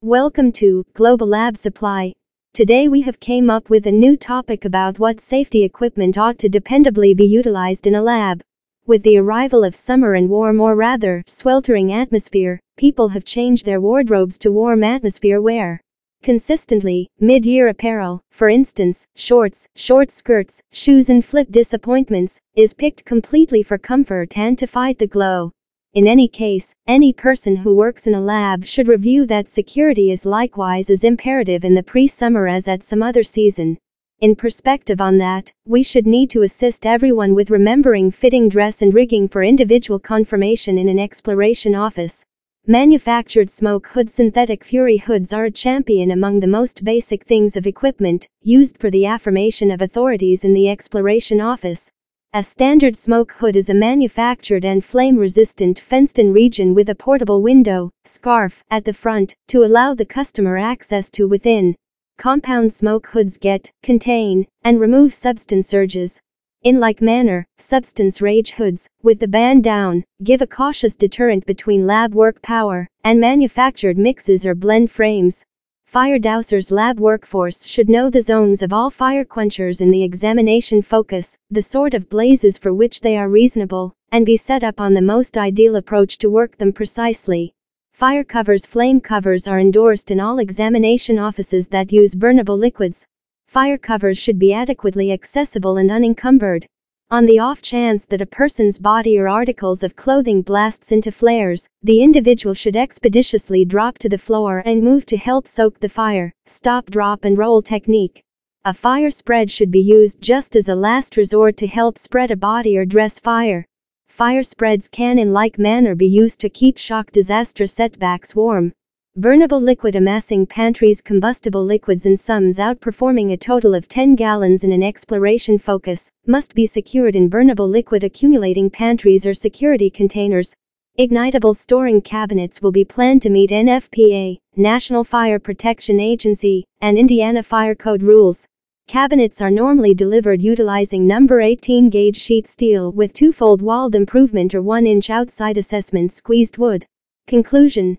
Welcome to Global Lab Supply. Today we have came up with a new topic about what safety equipment ought to dependably be utilized in a lab. With the arrival of summer and warm or rather sweltering atmosphere, people have changed their wardrobes to warm atmosphere wear. Consistently, mid-year apparel, for instance, shorts, short skirts, shoes and flip disappointments, is picked completely for comfort and to fight the glow. In any case, any person who works in a lab should review that security is likewise as imperative in the pre-summer as at some other season. In perspective on that, we should need to assist everyone with remembering fitting dress and rigging for individual confirmation in an exploration office. Manufactured smoke hood synthetic fury hoods are a champion among the most basic things of equipment used for the affirmation of authorities in the exploration office. A standard smoke hood is a manufactured and flame-resistant fenced-in region with a portable window, scarf, at the front, to allow the customer access to within. Compound smoke hoods get, contain, and remove substance surges. In like manner, substance rage hoods, with the band down, give a cautious deterrent between lab work power and manufactured mixes or blend frames. Fire dowsers lab workforce should know the zones of all fire quenchers in the examination focus, the sort of blazes for which they are reasonable, and be set up on the most ideal approach to work them precisely. Fire covers flame covers are endorsed in all examination offices that use burnable liquids. Fire covers should be adequately accessible and unencumbered. On the off chance that a person's body or articles of clothing blasts into flares, the individual should expeditiously drop to the floor and move to help soak the fire, stop, drop, and roll technique. A fire spread should be used just as a last resort to help spread a body or dress fire. Fire spreads can in like manner be used to keep shock disaster setbacks warm. Burnable liquid amassing pantries combustible liquids in sums outperforming a total of 10 gallons in an exploration focus, must be secured in burnable liquid accumulating pantries or security containers. Ignitable storing cabinets will be planned to meet NFPA, National Fire Protection Agency, and Indiana Fire Code rules. Cabinets are normally delivered utilizing number 18 gauge sheet steel with two-fold walled improvement or 1 inch outside assessment squeezed wood. Conclusion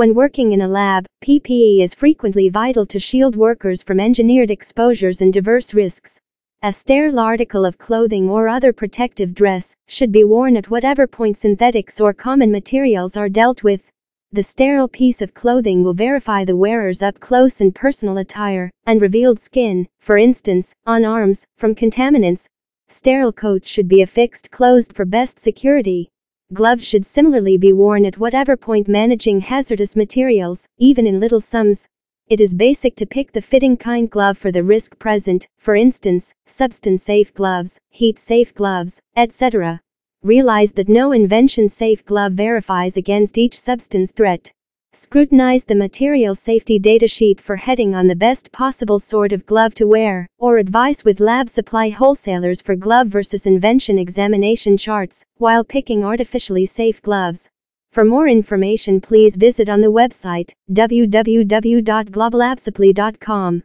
when working in a lab, PPE is frequently vital to shield workers from engineered exposures and diverse risks. A sterile article of clothing or other protective dress should be worn at whatever point synthetics or common materials are dealt with. The sterile piece of clothing will verify the wearer's up close and personal attire and revealed skin, for instance, on arms, from contaminants. Sterile coats should be affixed closed for best security. Gloves should similarly be worn at whatever point managing hazardous materials, even in little sums. It is basic to pick the fitting kind glove for the risk present, for instance, substance safe gloves, heat safe gloves, etc. Realize that no invention safe glove verifies against each substance threat. Scrutinize the material safety datasheet for heading on the best possible sort of glove to wear, or advice with lab supply wholesalers for glove versus invention examination charts, while picking artificially safe gloves. For more information please visit on the website www.globallabsupply.com.